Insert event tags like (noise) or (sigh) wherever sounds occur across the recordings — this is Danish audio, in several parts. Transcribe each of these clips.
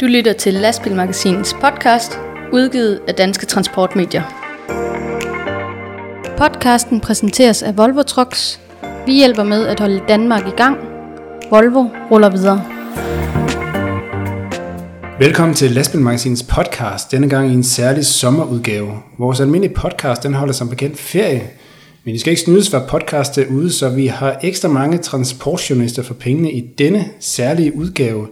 Du lytter til Lastbilmagasinets podcast, udgivet af Danske Transportmedier. Podcasten præsenteres af Volvo Trucks. Vi hjælper med at holde Danmark i gang. Volvo ruller videre. Velkommen til Lastbilmagasinets podcast, denne gang i en særlig sommerudgave. Vores almindelige podcast den holder som bekendt ferie, men I skal ikke snydes for podcast derude, så vi har ekstra mange transportjournalister for pengene i denne særlige udgave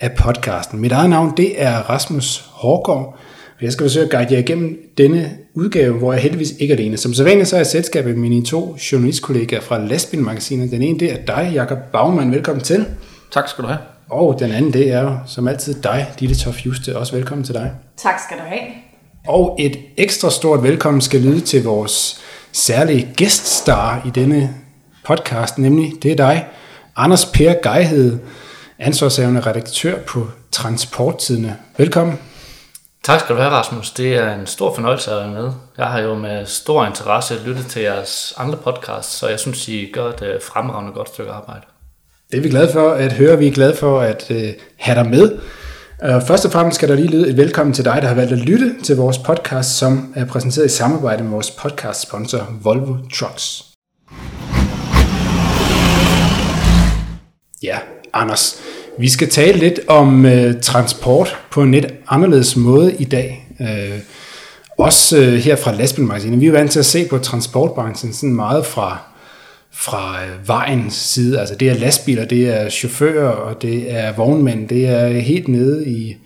af podcasten. Mit eget navn det er Rasmus Hårgaard, og jeg skal forsøge at guide jer igennem denne udgave, hvor jeg heldigvis ikke er alene. Som sædvanligt så er jeg selskabet med mine to journalistkollegaer fra Lastbilmagasinet. Den ene det er dig, Jakob Baumann. Velkommen til. Tak skal du have. Og den anden det er som altid dig, Ditte Toff Juste. Også velkommen til dig. Tak skal du have. Og et ekstra stort velkommen skal lyde til vores særlige gæststar i denne podcast, nemlig det er dig, Anders Per Gejhed, ansvarshavende redaktør på Transporttidene. Velkommen. Tak skal du have, Rasmus. Det er en stor fornøjelse at være med. Jeg har jo med stor interesse lyttet til jeres andre podcasts, så jeg synes, I gør et øh, fremragende godt stykke arbejde. Det er vi glade for at høre. Vi er glade for at uh, have dig med. Øh, først og fremmest skal der lige lyde et velkommen til dig, der har valgt at lytte til vores podcast, som er præsenteret i samarbejde med vores podcast-sponsor Volvo Trucks. Ja, Anders, vi skal tale lidt om øh, transport på en lidt anderledes måde i dag. Øh, også øh, her fra lastbilmagasinet. Vi er vant til at se på transportbranchen sådan meget fra fra øh, vejens side. Altså det er lastbiler, det er chauffører, og det er vognmænd. Det er helt nede i,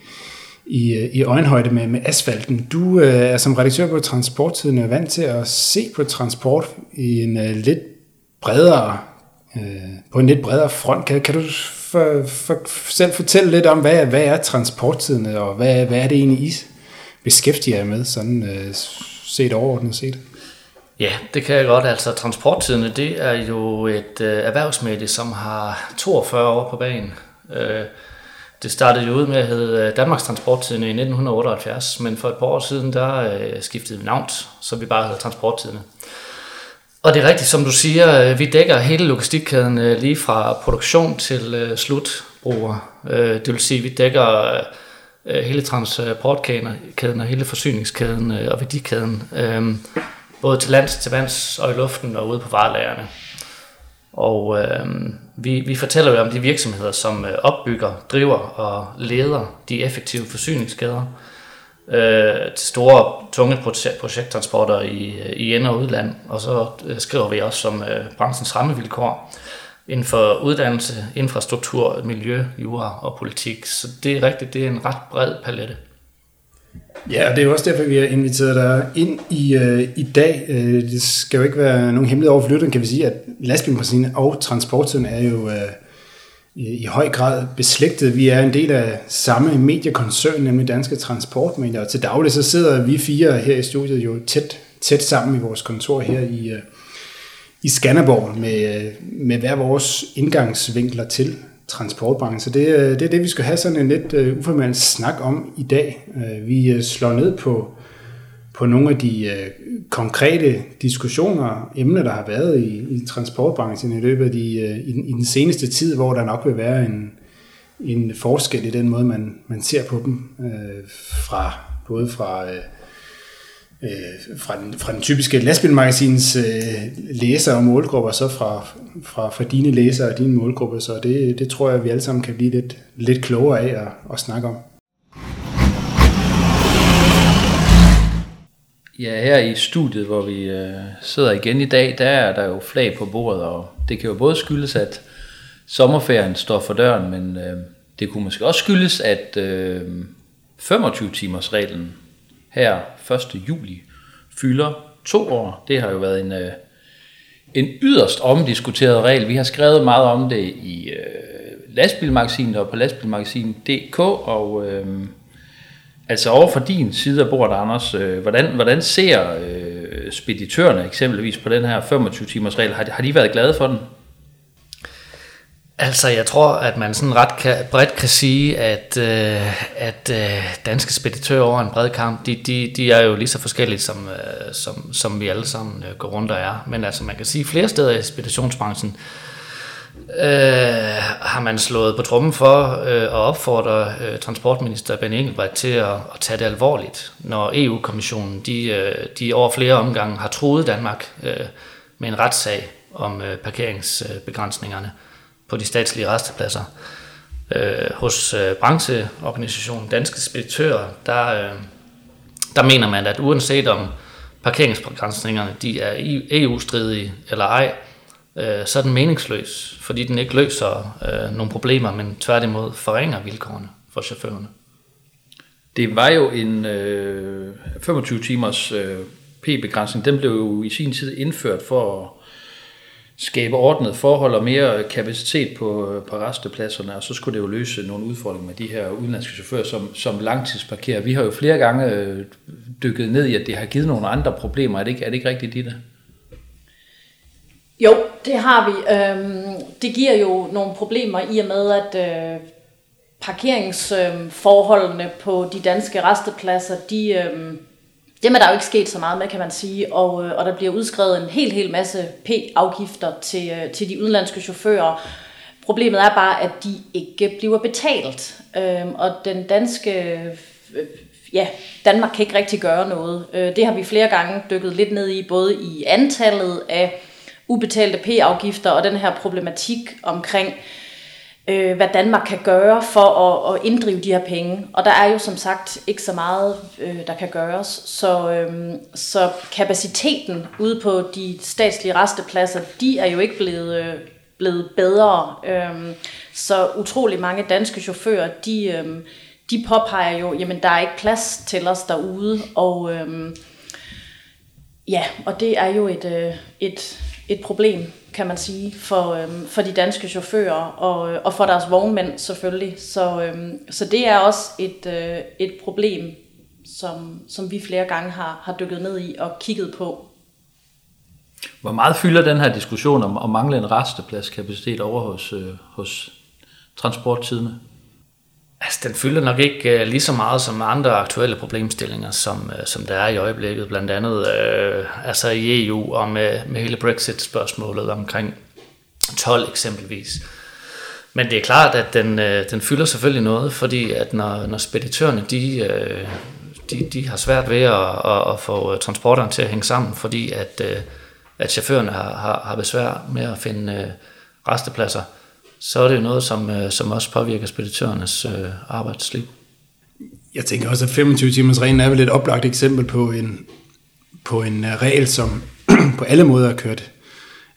i, øh, i øjenhøjde med, med asfalten. Du øh, er som redaktør på Transporttiden er vant til at se på transport i en øh, lidt bredere, øh, på en lidt bredere front. Kan, kan du for, for, selv fortælle lidt om, hvad, hvad er transporttiden, og hvad, hvad er det egentlig, I beskæftiger jer med, sådan øh, set overordnet set? Ja, det kan jeg godt. Altså transporttiderne, det er jo et øh, erhvervsmedie, som har 42 år på banen. Øh, det startede jo ud med at hedde øh, Danmarks Transporttidene i 1978, men for et par år siden, der øh, skiftede vi navn, så vi bare hedder Transporttidene. Og det er rigtigt, som du siger, øh, vi dækker hele logistikkæden øh, lige fra produktion til øh, slutbruger. Øh, det vil sige, at vi dækker øh, hele transportkæden og hele forsyningskæden øh, og værdikæden. Øh, både til lands, til vands og i luften og ude på varelagerne. Og øh, vi, vi fortæller jo om de virksomheder, som øh, opbygger, driver og leder de effektive forsyningskæder øh, til store, tunge projekttransporter i, øh, i ind- og udland. Og så øh, skriver vi også om øh, branchens rammevilkår inden for uddannelse, infrastruktur, miljø, jura og politik. Så det er rigtigt, det er en ret bred palette. Ja, og det er jo også derfor, vi har inviteret dig ind i, øh, i dag. Øh, det skal jo ikke være nogen hemmelighed over for kan vi sige, at lastbilmagasinet og transporten er jo øh, i, i høj grad beslægtet. Vi er en del af samme mediekoncern, nemlig Danske Transportmedier, og til daglig så sidder vi fire her i studiet jo tæt, tæt sammen i vores kontor her i, øh, i Skanderborg med, øh, med hver vores indgangsvinkler til transportbranchen. Så det, øh, det er det, vi skal have sådan en lidt uh, uformel snak om i dag. Uh, vi uh, slår ned på, på nogle af de uh, konkrete diskussioner og emner, der har været i, i transportbranchen i løbet af de, uh, i, i den seneste tid, hvor der nok vil være en, en forskel i den måde, man, man ser på dem, uh, fra både fra uh, øh, fra, den, fra den typiske lastbilmagasins øh, læser og målgrupper, så fra, fra, fra dine læsere og dine målgrupper. Så det, det tror jeg, vi alle sammen kan blive lidt, lidt klogere af at, at snakke om. Ja, her i studiet, hvor vi øh, sidder igen i dag, der er der jo flag på bordet, og det kan jo både skyldes, at sommerferien står for døren, men øh, det kunne måske også skyldes, at øh, 25-timers reglen her 1. juli fylder to år. Det har jo været en, øh, en yderst omdiskuteret regel. Vi har skrevet meget om det i øh, lastbilmagasinet og på lastbilmagasinet.dk, og øh, altså over for din side af bordet, Anders, øh, hvordan, hvordan ser øh, speditørerne eksempelvis på den her 25-timers regel? Har, har de været glade for den? Altså, jeg tror, at man sådan ret kan, bredt kan sige, at, øh, at øh, danske speditører over en bred kamp, de, de, de er jo lige så forskellige, som, øh, som, som vi alle sammen øh, går rundt og er. Men altså, man kan sige, flere steder i speditionsbranchen, øh, har man slået på trummen for øh, at opfordre øh, transportminister Ben Engelbrecht til at, at tage det alvorligt, når EU-kommissionen de, øh, de over flere omgange har troet Danmark øh, med en retssag om øh, parkeringsbegrænsningerne på de statslige restepladser. Øh, hos øh, brancheorganisationen Danske Speditører, der, øh, der mener man, at uanset om parkeringsbegrænsningerne de er EU-stridige eller ej, øh, så er den meningsløs, fordi den ikke løser øh, nogle problemer, men tværtimod forringer vilkårene for chaufførerne. Det var jo en øh, 25 timers øh, P-begrænsning, den blev jo i sin tid indført for at skabe ordnet forhold og mere kapacitet på, på restepladserne, og så skulle det jo løse nogle udfordringer med de her udenlandske chauffører, som, som langtidsparkerer. Vi har jo flere gange øh, dykket ned i, at det har givet nogle andre problemer. Er det ikke, er det ikke rigtigt, Ditte? Jo, det har vi. Øhm, det giver jo nogle problemer i og med, at øh, parkeringsforholdene på de danske restepladser, de, øh, dem er der jo ikke sket så meget med, kan man sige, og, øh, og der bliver udskrevet en helt, helt masse P-afgifter til, øh, til de udenlandske chauffører. Problemet er bare, at de ikke bliver betalt, øh, og den danske... Øh, ja, Danmark kan ikke rigtig gøre noget. Øh, det har vi flere gange dykket lidt ned i, både i antallet af ubetalte P-afgifter og den her problematik omkring, øh, øh, hvad Danmark kan gøre for at, at inddrive de her penge. Og der er jo som sagt ikke så meget, øh, der kan gøres. Så, øh, så kapaciteten ude på de statslige restepladser, de er jo ikke blevet, øh, blevet bedre. Øh, så utrolig mange danske chauffører, de, øh, de påpeger jo, jamen der er ikke plads til os derude. Og øh, ja, og det er jo et, øh, et et problem, kan man sige, for, øhm, for de danske chauffører og, øh, og for deres vognmænd selvfølgelig. Så, øhm, så det er også et, øh, et problem, som, som vi flere gange har, har dykket ned i og kigget på. Hvor meget fylder den her diskussion om, om manglende restepladskapacitet over hos, øh, hos transporttidene? Altså, den fylder nok ikke uh, lige så meget som andre aktuelle problemstillinger, som, uh, som der er i øjeblikket, blandt andet uh, altså i EU og med, med hele Brexit-spørgsmålet omkring 12 eksempelvis. Men det er klart, at den, uh, den fylder selvfølgelig noget, fordi at når, når speditørerne de, uh, de, de har svært ved at, at, at få transporterne til at hænge sammen, fordi at, uh, at chaufførerne har, har, har besvær med at finde uh, restepladser, så er det jo noget, som, øh, som også påvirker speditørernes øh, arbejdsliv. Jeg tænker også, at 25 timers reglen er vel et oplagt eksempel på en, på en øh, regel, som (clears throat) på alle måder er kørt,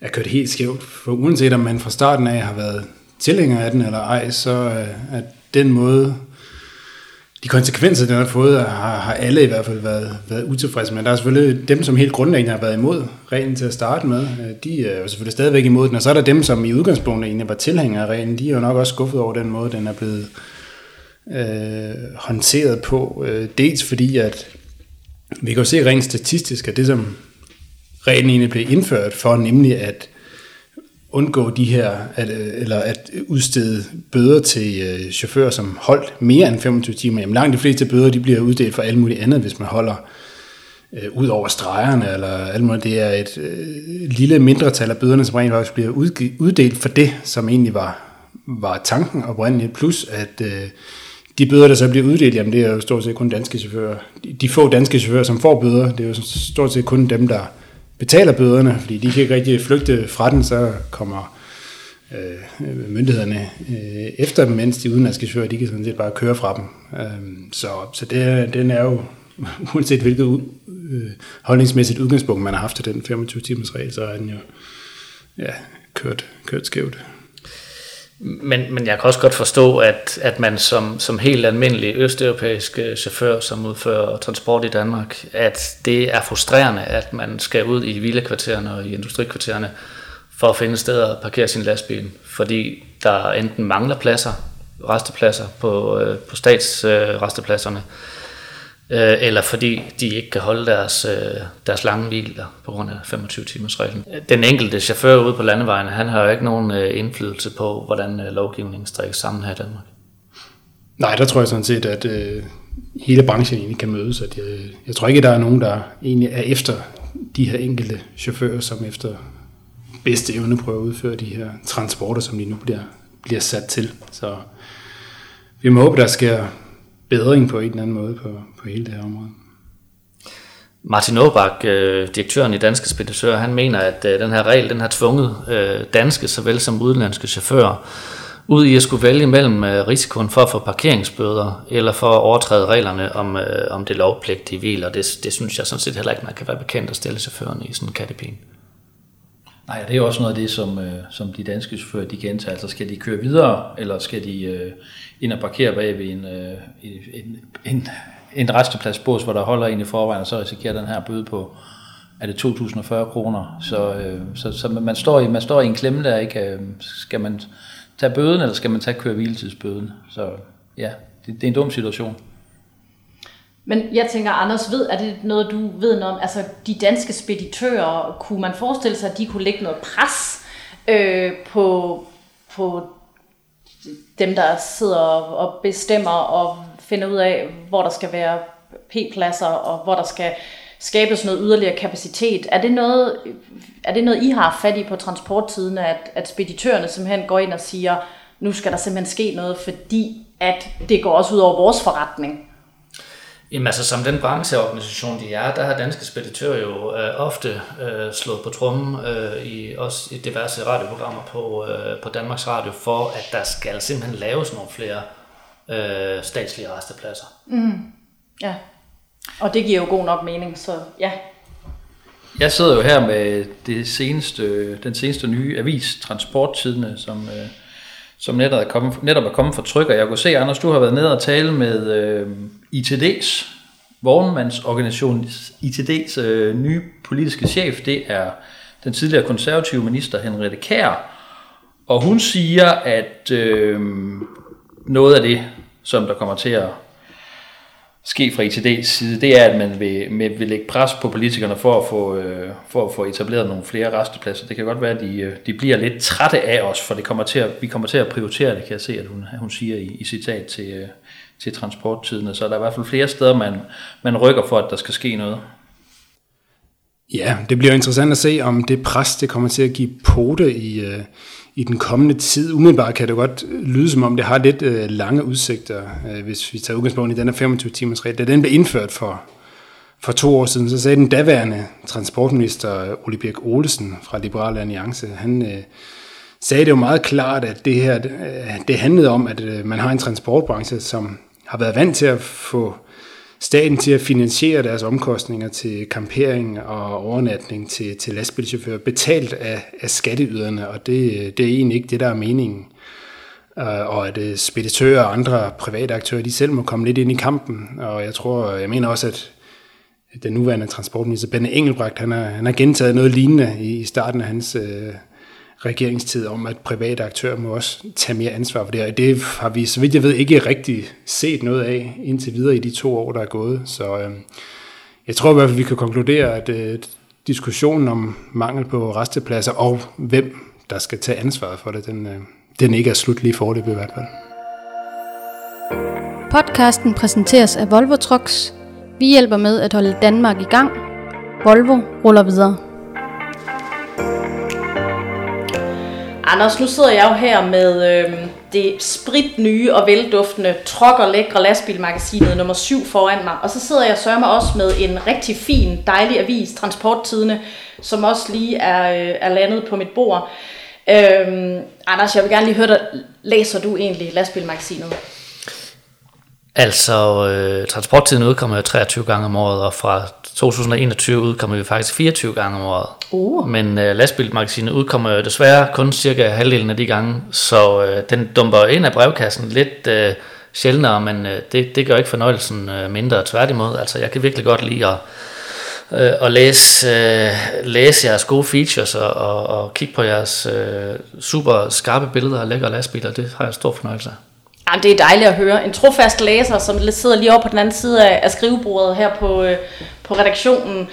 er kørt helt skævt. For uanset om man fra starten af har været tilhænger af den eller ej, så øh, er den måde, de konsekvenser, den har fået, har, har alle i hvert fald været, været utilfredse med. Der er selvfølgelig dem, som helt grundlæggende har været imod reglen til at starte med. Øh, de er jo selvfølgelig stadigvæk imod den. Og så er der dem, som i udgangspunktet egentlig var tilhængere af reglen. De er jo nok også skuffet over den måde, den er blevet øh, håndteret på. Øh, dels fordi, at vi kan jo se rent statistisk, at det, som reglen egentlig blev indført for, nemlig at undgå de her, at, eller at udstede bøder til øh, chauffører, som holdt mere end 25 timer. Jamen langt de fleste bøder, de bliver uddelt for alt muligt andet, hvis man holder øh, ud over stregerne, eller alt muligt. Det er et øh, lille mindretal af bøderne, som rent faktisk bliver uddelt for det, som egentlig var, var tanken oprindeligt, plus at øh, de bøder, der så bliver uddelt, jamen det er jo stort set kun danske chauffører. De, de få danske chauffører, som får bøder, det er jo stort set kun dem, der betaler bøderne, fordi de kan ikke rigtig flygte fra den, så kommer øh, myndighederne øh, efter dem, mens de udenlandske chauffører, de kan sådan set bare køre fra dem. Øh, så så det, den er jo, (laughs) uanset hvilket øh, holdningsmæssigt udgangspunkt man har haft til den 25 timers regel, så er den jo ja, kørt, kørt skævt. Men, men jeg kan også godt forstå, at, at man som, som helt almindelig østeuropæisk øh, chauffør, som udfører transport i Danmark, at det er frustrerende, at man skal ud i villekvartererne og i industrikvartererne for at finde steder at parkere sin lastbil, fordi der enten mangler pladser, restepladser på, øh, på statsrestepladserne, øh, øh, eller fordi de ikke kan holde deres, øh, deres lange hviler på grund af 25 timers reglen. Den enkelte chauffør ude på landevejen, han har jo ikke nogen øh, indflydelse på, hvordan øh, lovgivningen strikkes sammen her i Danmark. Nej, der tror jeg sådan set, at øh, hele branchen egentlig kan mødes. At jeg, jeg tror ikke, der er nogen, der egentlig er efter de her enkelte chauffører, som efter bedste evne prøver at udføre de her transporter, som de nu bliver, bliver sat til. Så vi må håbe, der sker bedring på en eller anden måde på, på hele det her område. Martin Aabach, øh, direktøren i Danske Speditører, han mener, at øh, den her regel, den har tvunget øh, danske såvel som udenlandske chauffører ud i at skulle vælge mellem risikoen for at få parkeringsbøder, eller for at overtræde reglerne om, om det lovpligtige hvil, og det, det synes jeg sådan set heller ikke, man kan være bekendt at stille chaufførerne i sådan en kattepin. Nej, det er også noget af det, som, øh, som de danske chauffører de gentager. Altså skal de køre videre, eller skal de øh, ind og parkere bag ved en, øh, en, en, en restepladsbås, hvor der holder en i forvejen, og så risikerer den her bøde på, er det 2040 kroner. Så, øh, så, så man, står i, man står i en klemme der, ikke? Øh, skal man tage bøden, eller skal man tage køre hviletidsbøden? Så ja, det, det er en dum situation. Men jeg tænker, Anders, ved, er det noget, du ved noget om? Altså, de danske speditører, kunne man forestille sig, at de kunne lægge noget pres øh, på, på dem, der sidder og bestemmer og finder ud af, hvor der skal være p-pladser, og hvor der skal skabes noget yderligere kapacitet. Er det noget, er det noget I har fat i på transporttiden, at, at speditørerne simpelthen går ind og siger, nu skal der simpelthen ske noget, fordi at det går også ud over vores forretning? Jamen altså, som den brancheorganisation, de er, der har danske speditører jo øh, ofte øh, slået på trummen, øh, i, også i diverse radioprogrammer på, øh, på Danmarks Radio, for at der skal simpelthen laves nogle flere øh, statslige restepladser. Mm. Ja, og det giver jo god nok mening, så ja. Jeg sidder jo her med det seneste, den seneste nye avis, Transporttidene, som, øh, som netop, er kommet, netop er kommet fra tryk, og jeg kunne se, Anders, du har været nede og tale med øh, ITD's, vognmandsorganisation. ITD's øh, nye politiske chef, det er den tidligere konservative minister Henriette Kær, og hun siger, at øh, noget af det, som der kommer til at ske fra ITD's side, det er, at man vil, med, vil lægge pres på politikerne for at, få, øh, for at få etableret nogle flere restepladser. Det kan godt være, at de, øh, de bliver lidt trætte af os, for det kommer til at, vi kommer til at prioritere det, kan jeg se, at hun, hun siger i, i citat til, øh, til transporttiden. Så der er i hvert fald flere steder, man, man rykker for, at der skal ske noget. Ja, det bliver interessant at se, om det pres, det kommer til at give pote i, øh, i den kommende tid. Umiddelbart kan det godt øh, lyde som om, det har lidt øh, lange udsigter, øh, hvis vi tager udgangspunkt i den her 25-timers regel. Da den blev indført for, for to år siden, så sagde den daværende transportminister øh, Ole Birk Olsen fra Liberale Alliance, han øh, sagde det jo meget klart, at det her øh, det handlede om, at øh, man har en transportbranche, som har været vant til at få staten til at finansiere deres omkostninger til kampering og overnatning til, til lastbilchauffører, betalt af, af skatteyderne, og det, det er egentlig ikke det, der er meningen. Øh, og at øh, speditører og andre private aktører, de selv må komme lidt ind i kampen, og jeg tror, jeg mener også, at den nuværende transportminister, Benne Engelbrecht, han har, han har gentaget noget lignende i, i starten af hans øh, regeringstid om, at private aktører må også tage mere ansvar for det her. Det har vi, så vidt jeg ved, ikke rigtig set noget af indtil videre i de to år, der er gået. Så øh, jeg tror i hvert fald, vi kan konkludere, at øh, diskussionen om mangel på restepladser og hvem der skal tage ansvaret for det, den, øh, den ikke er slut lige forløbet i hvert fald. Podcasten præsenteres af Volvo Trucks. Vi hjælper med at holde Danmark i gang. Volvo ruller videre. Anders, nu sidder jeg jo her med øh, det sprit nye og velduftende Trok og Lækre Lastbilmagasinet nummer 7 foran mig. Og så sidder jeg sørger mig også med en rigtig fin, dejlig avis, Transporttidene, som også lige er, øh, er landet på mit bord. Øh, Anders, jeg vil gerne lige høre dig, læser du egentlig Lastbilmagasinet? Altså, øh, transporttiden udkommer jo 23 gange om året, og fra 2021 udkommer vi faktisk 24 gange om året. Uh. Men øh, lastbilmagasinet udkommer jo desværre kun cirka halvdelen af de gange, så øh, den dumper ind af brevkassen lidt øh, sjældnere, men øh, det, det gør ikke fornøjelsen øh, mindre. Tværtimod, altså jeg kan virkelig godt lide at, øh, at læse, øh, læse jeres gode features og, og, og kigge på jeres øh, super skarpe billeder af lækre lastbiler. Det har jeg stor fornøjelse af. Jamen, det er dejligt at høre. En trofast læser, som sidder lige over på den anden side af, af skrivebordet her på, øh, på redaktionen.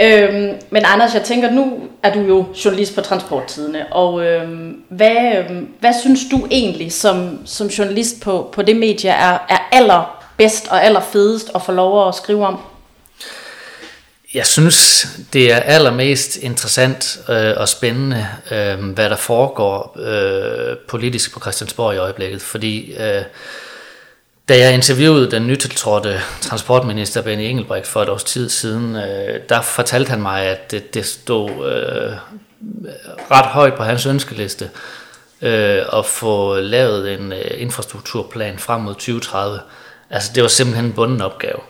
Øhm, men Anders, jeg tænker, nu er du jo journalist på Transporttidene, og øhm, hvad, øhm, hvad synes du egentlig som, som journalist på, på det medie er, er allerbedst og allerfedest at få lov at skrive om? Jeg synes, det er allermest interessant øh, og spændende, øh, hvad der foregår øh, politisk på Christiansborg i øjeblikket, fordi øh, da jeg interviewede den nytiltrådte transportminister Benny Engelbrecht for et års tid siden, øh, der fortalte han mig, at det, det stod øh, ret højt på hans ønskeliste øh, at få lavet en øh, infrastrukturplan frem mod 2030. Altså det var simpelthen en bunden opgave.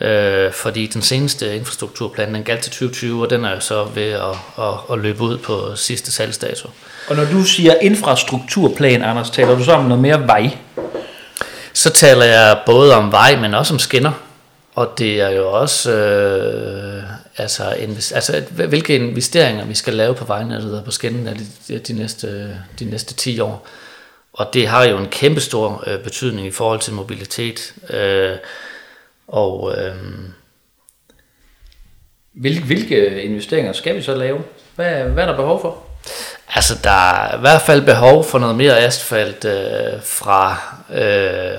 Øh, fordi den seneste infrastrukturplan, den galt til 2020, og den er jo så ved at, at, at løbe ud på sidste salgsdato. Og når du siger infrastrukturplan, Anders, taler du så om noget mere vej? Så taler jeg både om vej, men også om skinner. Og det er jo også, øh, altså, invest- altså, hvilke investeringer vi skal lave på vejnettet og på skinnerne de, de, næste, de næste 10 år. Og det har jo en kæmpe stor øh, betydning i forhold til mobilitet. Øh, og øh, Hvilke, hvilke investeringer skal vi så lave? Hvad, hvad er der behov for? Altså, der er i hvert fald behov for noget mere asfalt øh, fra øh,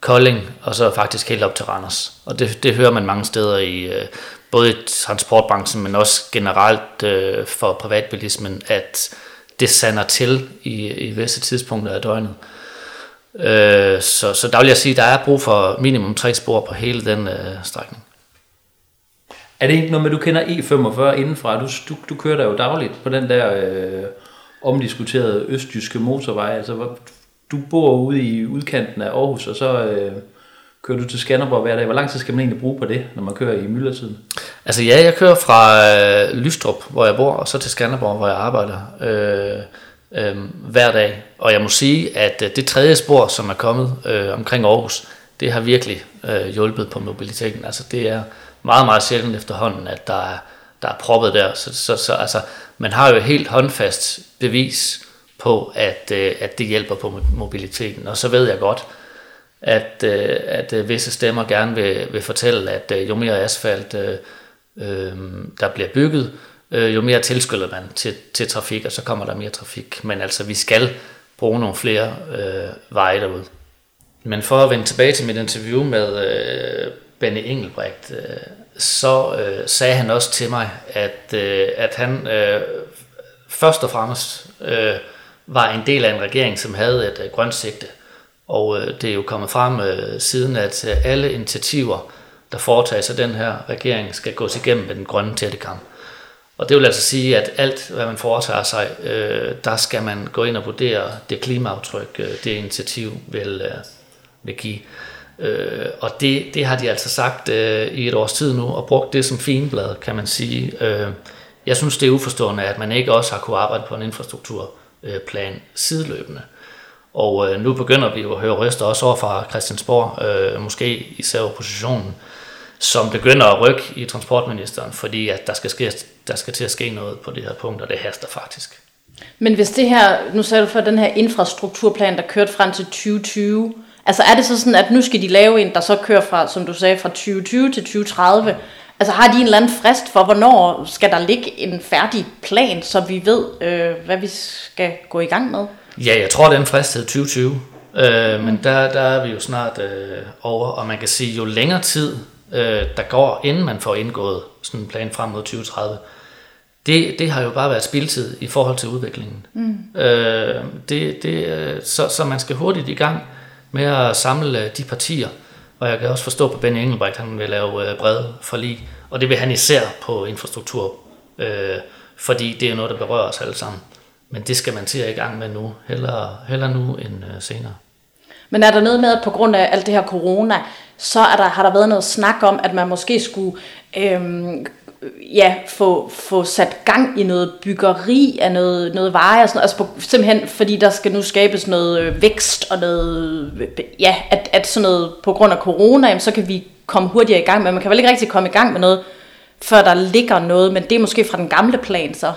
Kolding, og så faktisk helt op til Randers. Og det, det hører man mange steder i, øh, både i transportbranchen, men også generelt øh, for privatbilismen, at det sander til i, i visse tidspunkter af døgnet. Øh, så, så der vil jeg sige, at der er brug for minimum tre spor på hele den øh, strækning. Er det ikke noget med, du kender E45 indenfra? Du, du, du kører der jo dagligt på den der øh, omdiskuterede østjyske motorvej. Altså, du bor ude i udkanten af Aarhus, og så øh, kører du til Skanderborg hver dag. Hvor lang tid skal man egentlig bruge på det, når man kører i myldretiden? Altså ja, jeg kører fra øh, Lystrup, hvor jeg bor, og så til Skanderborg, hvor jeg arbejder øh, øh, hver dag. Og jeg må sige, at øh, det tredje spor, som er kommet øh, omkring Aarhus, det har virkelig øh, hjulpet på mobiliteten. Altså det er meget, meget sjældent efterhånden, at der er, der er proppet der. Så, så, så altså, man har jo helt håndfast bevis på, at, øh, at det hjælper på mobiliteten. Og så ved jeg godt, at, øh, at øh, visse stemmer gerne vil, vil fortælle, at øh, jo mere asfalt øh, øh, der bliver bygget, øh, jo mere tilskylder man til, til trafik, og så kommer der mere trafik. Men altså, vi skal bruge nogle flere øh, veje derude. Men for at vende tilbage til mit interview med øh, Benny Engelbrecht, øh, så øh, sagde han også til mig, at, øh, at han øh, først og fremmest øh, var en del af en regering, som havde et øh, grønt sigte. Og øh, det er jo kommet frem øh, siden, at øh, alle initiativer, der foretages af den her regering, skal gås igennem med den grønne tættekam. Og det vil altså sige, at alt, hvad man foretager sig, øh, der skal man gå ind og vurdere det klimaaftryk, øh, det initiativ vil, øh, vil give. Øh, og det, det har de altså sagt øh, i et års tid nu, og brugt det som finblad, kan man sige. Øh, jeg synes, det er uforstående, at man ikke også har kunne arbejde på en infrastrukturplan øh, sideløbende. Og øh, nu begynder vi jo at høre røster også over fra Christiansborg, øh, måske især oppositionen, som begynder at rykke i transportministeren, fordi at der skal, ske, der skal til at ske noget på det her punkt, og det haster faktisk. Men hvis det her, nu sagde du for den her infrastrukturplan, der kørte frem til 2020, altså er det så sådan, at nu skal de lave en, der så kører fra, som du sagde, fra 2020 til 2030, Altså har de en eller anden frist for, hvornår skal der ligge en færdig plan, så vi ved, øh, hvad vi skal gå i gang med? Ja, jeg tror, den frist hed 2020. Øh. Men der, der er vi jo snart øh, over, og man kan sige, jo længere tid øh, der går, inden man får indgået sådan en plan frem mod 2030, det, det har jo bare været spildtid i forhold til udviklingen. Mm. Øh, det, det, øh, så, så man skal hurtigt i gang med at samle de partier, og jeg kan også forstå på Benny Engelbrecht, han vil lave øh, brede forlig, og det vil han især på infrastruktur, øh, fordi det er noget, der berører os alle sammen. Men det skal man til at i gang med nu, heller, heller nu end øh, senere. Men er der noget med, at på grund af alt det her corona, så er der, har der været noget snak om, at man måske skulle øhm, ja, få, få sat gang i noget byggeri af noget, noget veje og sådan noget. Altså på, simpelthen fordi der skal nu skabes noget øh, vækst og noget, ja, at, at sådan noget på grund af corona, jamen, så kan vi komme hurtigere i gang men Man kan vel ikke rigtig komme i gang med noget, før der ligger noget, men det er måske fra den gamle plan så.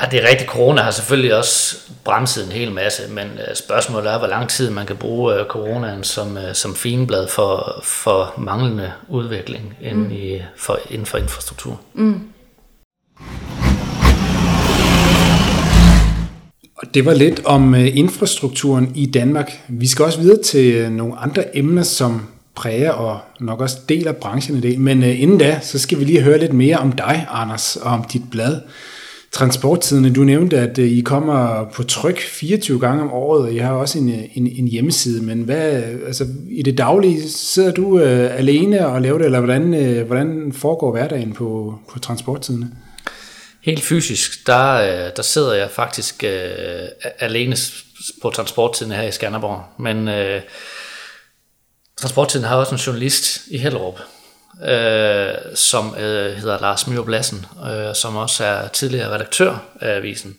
Ja, det er rigtigt. Corona har selvfølgelig også bremset en hel masse, men øh, spørgsmålet er, hvor lang tid man kan bruge øh, coronaen som, øh, som finblad for, for manglende udvikling inden, mm. i, for, inden for infrastruktur. Mm. Og det var lidt om infrastrukturen i Danmark. Vi skal også videre til nogle andre emner, som præger og nok også deler branchen en del. Men inden da, så skal vi lige høre lidt mere om dig, Anders, og om dit blad transporttiderne. du nævnte, at øh, I kommer på tryk 24 gange om året, og I har også en, øh, en, en hjemmeside, men hvad, altså, i det daglige sidder du øh, alene og laver det, eller hvordan, øh, hvordan foregår hverdagen på, på transporttiderne? Helt fysisk, der, øh, der sidder jeg faktisk øh, alene på transporttiden her i Skanderborg, men øh, transporttiden har også en journalist i Hellerup, øh, som øh, hedder Lars Mørup Lassen, øh, som også er tidligere redaktør af avisen.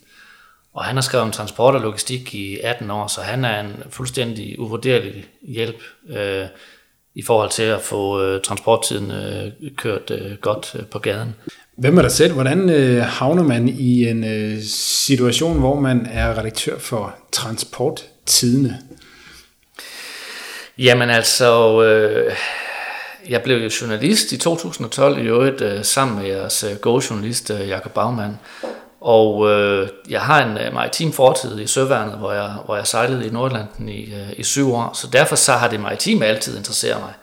Og han har skrevet om transport og logistik i 18 år, så han er en fuldstændig uvurderlig hjælp øh, i forhold til at få øh, transporttiden øh, kørt øh, godt øh, på gaden. Hvem er der selv? Hvordan øh, havner man i en øh, situation, hvor man er redaktør for transporttidene? Jamen altså, øh, jeg blev jo journalist i 2012 i øvrigt øh, sammen med jeres øh, journalist øh, Jakob Baumann. Og øh, jeg har en øh, maritim fortid i Søværnet, hvor jeg, hvor jeg sejlede i Nordlanden i, øh, i syv år. Så derfor så har det maritime altid interesseret mig.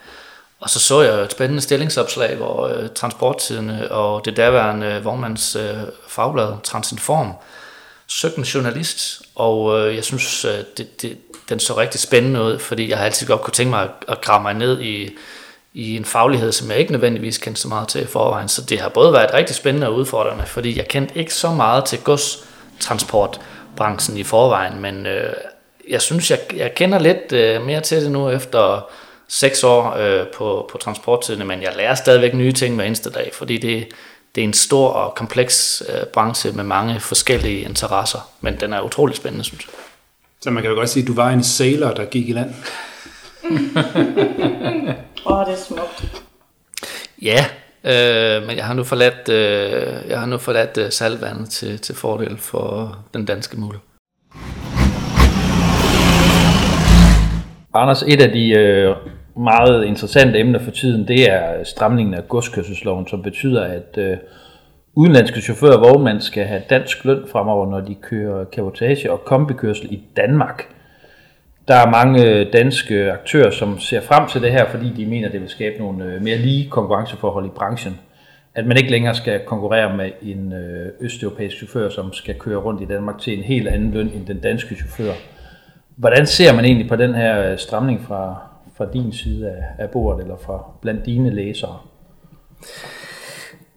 Og så så jeg et spændende stillingsopslag, hvor øh, transporttidene og det daværende vognmands øh, fagblad Transinform søgte en journalist, og øh, jeg synes, øh, det, det, den så rigtig spændende ud, fordi jeg har altid godt kunne tænke mig at, at grave mig ned i, i en faglighed, som jeg ikke nødvendigvis kendte så meget til i forvejen. Så det har både været rigtig spændende og udfordrende, fordi jeg kendte ikke så meget til godstransportbranchen i forvejen, men øh, jeg synes, jeg, jeg kender lidt øh, mere til det nu efter seks år øh, på, på transporttiden, men jeg lærer stadigvæk nye ting hver eneste dag, fordi det, det er en stor og kompleks øh, branche med mange forskellige interesser, men den er utrolig spændende, synes jeg. Så man kan jo godt sige, at du var en sailor, der gik i land. Åh, oh, det er smukt. Ja, øh, men jeg har nu forladt, øh, jeg har nu forladt øh, salvandet til, til fordel for den danske mule. Anders, et af de øh, meget interessante emner for tiden, det er stramningen af godskørselsloven, som betyder, at øh, udenlandske chauffører og vognmænd skal have dansk løn fremover, når de kører kabotage og kombikørsel i Danmark. Der er mange øh, danske aktører, som ser frem til det her, fordi de mener, det vil skabe nogle øh, mere lige konkurrenceforhold i branchen. At man ikke længere skal konkurrere med en øh, østeuropæisk chauffør, som skal køre rundt i Danmark til en helt anden løn end den danske chauffør. Hvordan ser man egentlig på den her stramning fra, fra din side af, af bordet, eller fra blandt dine læsere?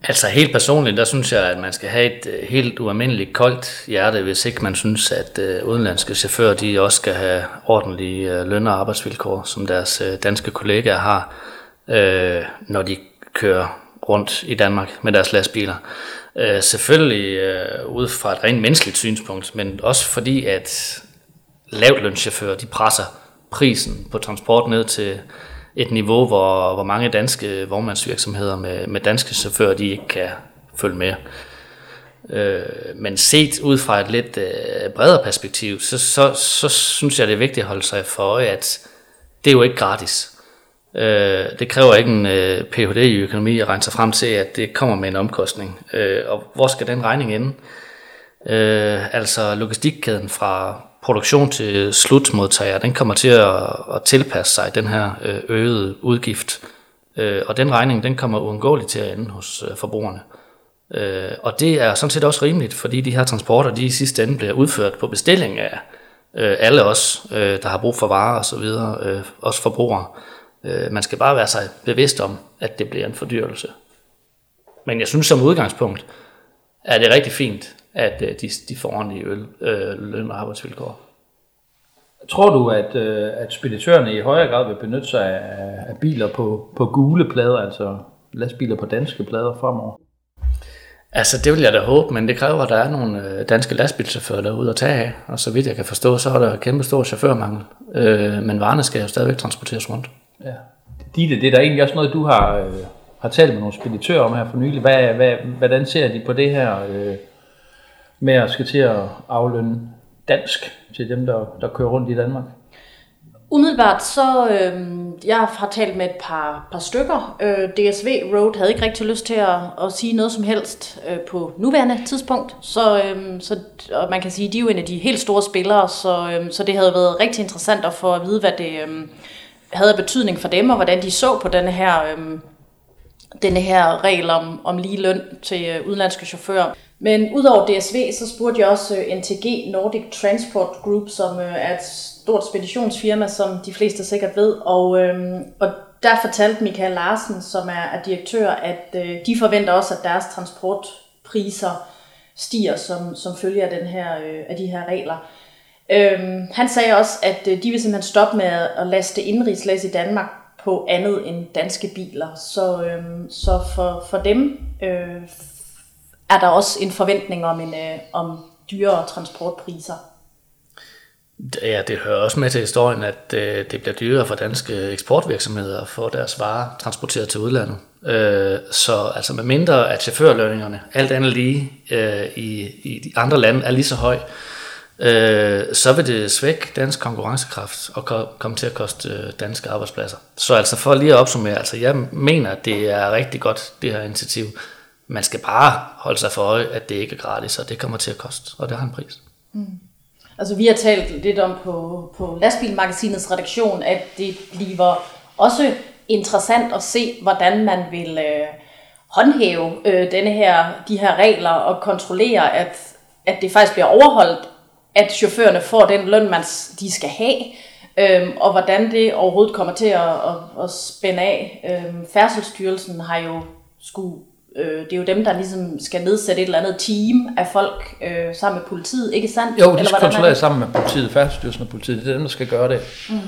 Altså helt personligt, der synes jeg, at man skal have et øh, helt ualmindeligt koldt hjerte, hvis ikke man synes, at øh, udenlandske chauffører de også skal have ordentlige øh, løn- og arbejdsvilkår, som deres øh, danske kollegaer har, øh, når de kører rundt i Danmark med deres lastbiler. Selvfølgelig ud fra et rent menneskeligt synspunkt, men også fordi, at lavtlønschauffører de presser prisen på transport ned til et niveau, hvor, hvor mange danske vognmandsvirksomheder med, med danske chauffører, de ikke kan følge med. Øh, men set ud fra et lidt øh, bredere perspektiv, så, så, så synes jeg, det er vigtigt at holde sig for øje, at det er jo ikke gratis. Øh, det kræver ikke en øh, Ph.D. i økonomi at regne sig frem til, at det kommer med en omkostning. Øh, og hvor skal den regning ende? Øh, altså logistikkæden fra produktion til slutmodtager, den kommer til at, at tilpasse sig den her øh, øgede udgift. Øh, og den regning, den kommer uundgåeligt til at ende hos øh, forbrugerne. Og det er sådan set også rimeligt, fordi de her transporter, de i sidste ende bliver udført på bestilling af alle os, der har brug for varer og så videre, også forbrugere. Man skal bare være sig bevidst om, at det bliver en fordyrelse. Men jeg synes som udgangspunkt, er det rigtig fint, at øh, de, de får ordentlige øl, øh, løn- og arbejdsvilkår. Tror du, at, øh, at speditørerne i højere grad vil benytte sig af, af biler på, på gule plader, altså lastbiler på danske plader fremover? Altså, det vil jeg da håbe, men det kræver, at der er nogle øh, danske lastbilchauffører derude at tage af. Og så vidt jeg kan forstå, så er der kæmpe stor chaufførmangel. Øh, men varerne skal jo stadigvæk transporteres rundt. Ja. Ditte, det er da egentlig også noget, du har, øh, har talt med nogle speditører om her for nylig. Hvad, hvad, hvordan ser de på det her øh, med at skal til at aflønne dansk til dem, der, der kører rundt i Danmark? Umiddelbart så, øh, jeg har talt med et par, par stykker. Øh, DSV Road havde ikke rigtig lyst til at, at sige noget som helst øh, på nuværende tidspunkt. Så, øh, så og man kan sige, at de er jo en af de helt store spillere, så, øh, så det havde været rigtig interessant at få at vide, hvad det, øh, havde betydning for dem, og hvordan de så på denne her, øh, denne her regel om, om lige løn til øh, udenlandske chauffører. Men udover DSV, så spurgte jeg også øh, NTG Nordic Transport Group, som øh, er et stort speditionsfirma, som de fleste sikkert ved. Og, øhm, og der fortalte Michael Larsen, som er, er direktør, at øh, de forventer også, at deres transportpriser stiger som, som følge af, den her, øh, af de her regler. Øhm, han sagde også, at øh, de vil simpelthen stoppe med at, at laste indrigslæs i Danmark på andet end danske biler. Så, øhm, så for, for dem øh, er der også en forventning om, en, øh, om dyrere transportpriser. Ja, det hører også med til historien, at øh, det bliver dyrere for danske eksportvirksomheder at få deres varer transporteret til udlandet. Øh, så altså med mindre at chaufførlønningerne, alt andet lige øh, i, i de andre lande, er lige så høj, øh, så vil det svække dansk konkurrencekraft og ko- komme til at koste øh, danske arbejdspladser. Så altså for lige at opsummere, altså jeg mener, at det er rigtig godt, det her initiativ. Man skal bare holde sig for øje, at det ikke er gratis, og det kommer til at koste, og det har en pris. Mm. Altså vi har talt lidt om på, på lastbilmagasinets redaktion, at det bliver også interessant at se, hvordan man vil øh, håndhæve øh, denne her, de her regler og kontrollere, at, at det faktisk bliver overholdt, at chaufførerne får den løn, man, de skal have, øhm, og hvordan det overhovedet kommer til at, at, at spænde af. Øhm, Færdselsstyrelsen har jo skulle øh, det er jo dem, der ligesom skal nedsætte et eller andet team af folk øh, sammen med politiet, ikke sandt? Jo, de skal er kontrollere sammen med politiet, Færdsstyrelsen og politiet. Det er dem, der skal gøre det. Mm.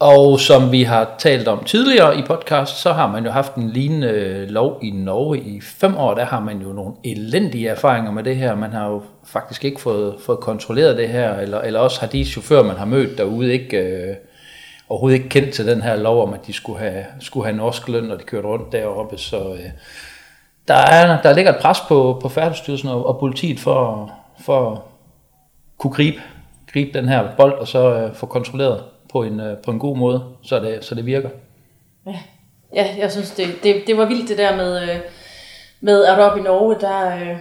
Og som vi har talt om tidligere i podcast, så har man jo haft en lignende lov i Norge i fem år. Der har man jo nogle elendige erfaringer med det her. Man har jo faktisk ikke fået, fået kontrolleret det her, eller, eller også har de chauffører, man har mødt derude, ikke, øh, overhovedet ikke kendt til den her lov om, at de skulle have, skulle have norsk løn, når de kørte rundt deroppe. Så øh, der, er, der ligger et pres på, på Færdsstyrelsen og, og politiet for, for at kunne gribe, gribe den her bold, og så øh, få kontrolleret på en, øh, på en god måde, så det, så det virker. Ja, jeg synes, det, det, det var vildt det der med, øh, med at oppe i Norge, der, øh,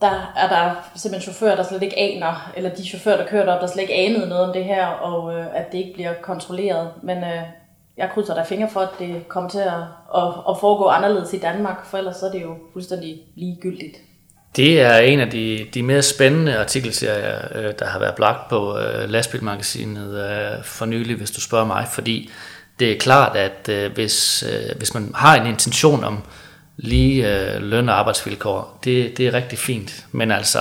der er der simpelthen chauffører, der slet ikke aner, eller de chauffører, der kører derop, der slet ikke anede noget om det her, og øh, at det ikke bliver kontrolleret. Men øh, jeg krydser der fingre for, at det kommer til at, at, at foregå anderledes i Danmark, for ellers så er det jo fuldstændig ligegyldigt. Det er en af de, de mere spændende artikelserier, øh, der har været blagt på øh, lastbilmagasinet øh, for nylig, hvis du spørger mig, fordi det er klart, at hvis, hvis man har en intention om lige løn- og arbejdsvilkår, det, det er rigtig fint, men altså,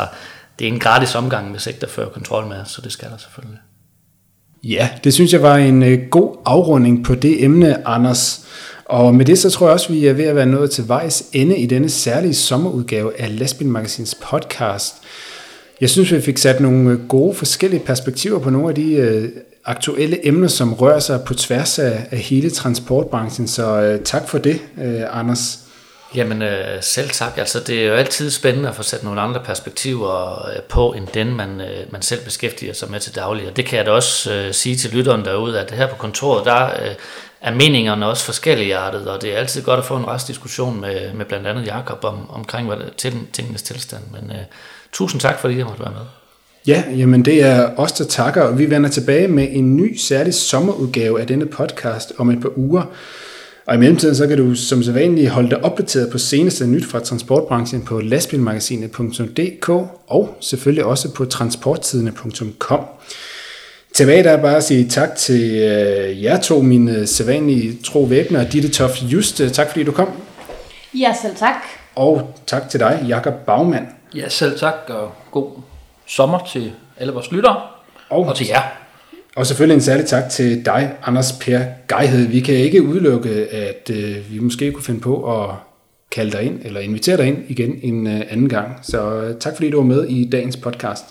det er en gratis omgang, hvis ikke der fører kontrol med, så det skal der selvfølgelig. Ja, det synes jeg var en øh, god afrunding på det emne, Anders. Og med det så tror jeg også, vi er ved at være nået til vejs ende i denne særlige sommerudgave af Lastbilmagasins podcast. Jeg synes, vi fik sat nogle øh, gode forskellige perspektiver på nogle af de øh, aktuelle emner, som rører sig på tværs af, af hele transportbranchen. Så øh, tak for det, øh, Anders. Jamen øh, selv tak. Altså, det er jo altid spændende at få sat nogle andre perspektiver øh, på, end den man, øh, man selv beskæftiger sig med til daglig. Og det kan jeg da også øh, sige til lytteren derude, at her på kontoret, der øh, er meningerne også forskelligartet, og det er altid godt at få en restdiskussion med, med blandt andet Jakob om, omkring hvad, til, tingenes tilstand. Men øh, tusind tak, fordi jeg måtte være med. Ja, jamen det er os, der takker, og vi vender tilbage med en ny særlig sommerudgave af denne podcast om et par uger. Og i mellemtiden så kan du som sædvanligt holde dig opdateret på seneste nyt fra transportbranchen på lastbilmagasinet.dk og selvfølgelig også på transporttidene.com. Tilbage der er bare at sige tak til øh, jer to, mine sædvanlige tro væbner, Ditte Toft Just. Tak fordi du kom. Ja, selv tak. Og tak til dig, Jakob Bagmand. Ja, selv tak, og god sommer til alle vores lyttere, Og, og til jer og selvfølgelig en særlig tak til dig, Anders Per Geihed. Vi kan ikke udelukke, at øh, vi måske kunne finde på at kalde dig ind, eller invitere dig ind igen en øh, anden gang. Så øh, tak fordi du var med i dagens podcast.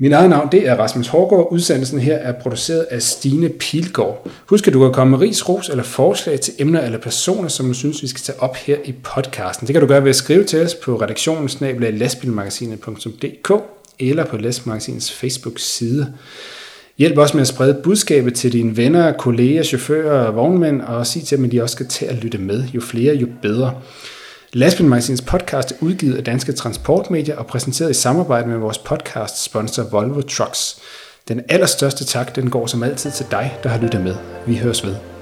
Min eget navn, det er Rasmus Hårgaard. Udsendelsen her er produceret af Stine Pilgaard. Husk, at du kan komme med ris, ros eller forslag til emner eller personer, som du synes, vi skal tage op her i podcasten. Det kan du gøre ved at skrive til os på redaktionen eller på Lastbilmagasinets Facebook-side. Hjælp også med at sprede budskabet til dine venner, kolleger, chauffører og vognmænd, og sig til dem, at de også skal til at lytte med. Jo flere, jo bedre. Lastbilmagasinets podcast er udgivet af Danske Transportmedier og præsenteret i samarbejde med vores podcast sponsor Volvo Trucks. Den allerstørste tak, den går som altid til dig, der har lyttet med. Vi høres ved.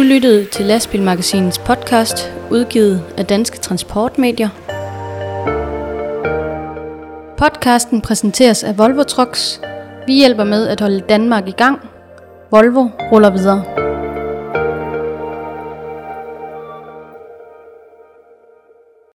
Du lyttede til Lastbilmagasinets podcast, udgivet af Danske Transportmedier. Podcasten præsenteres af Volvo Trucks. Vi hjælper med at holde Danmark i gang. Volvo ruller videre.